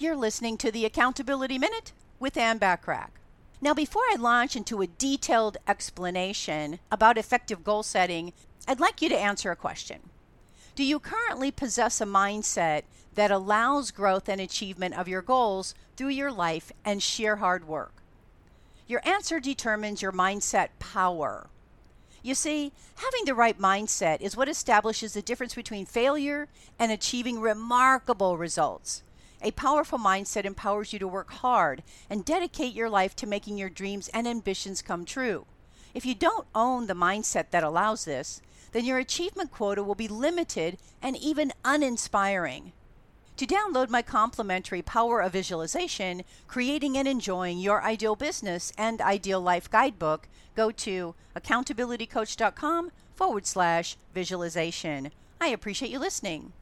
You're listening to the Accountability Minute with Ann Bachrach. Now, before I launch into a detailed explanation about effective goal setting, I'd like you to answer a question. Do you currently possess a mindset that allows growth and achievement of your goals through your life and sheer hard work? Your answer determines your mindset power. You see, having the right mindset is what establishes the difference between failure and achieving remarkable results. A powerful mindset empowers you to work hard and dedicate your life to making your dreams and ambitions come true. If you don't own the mindset that allows this, then your achievement quota will be limited and even uninspiring. To download my complimentary Power of Visualization, Creating and Enjoying Your Ideal Business and Ideal Life Guidebook, go to accountabilitycoach.com forward slash visualization. I appreciate you listening.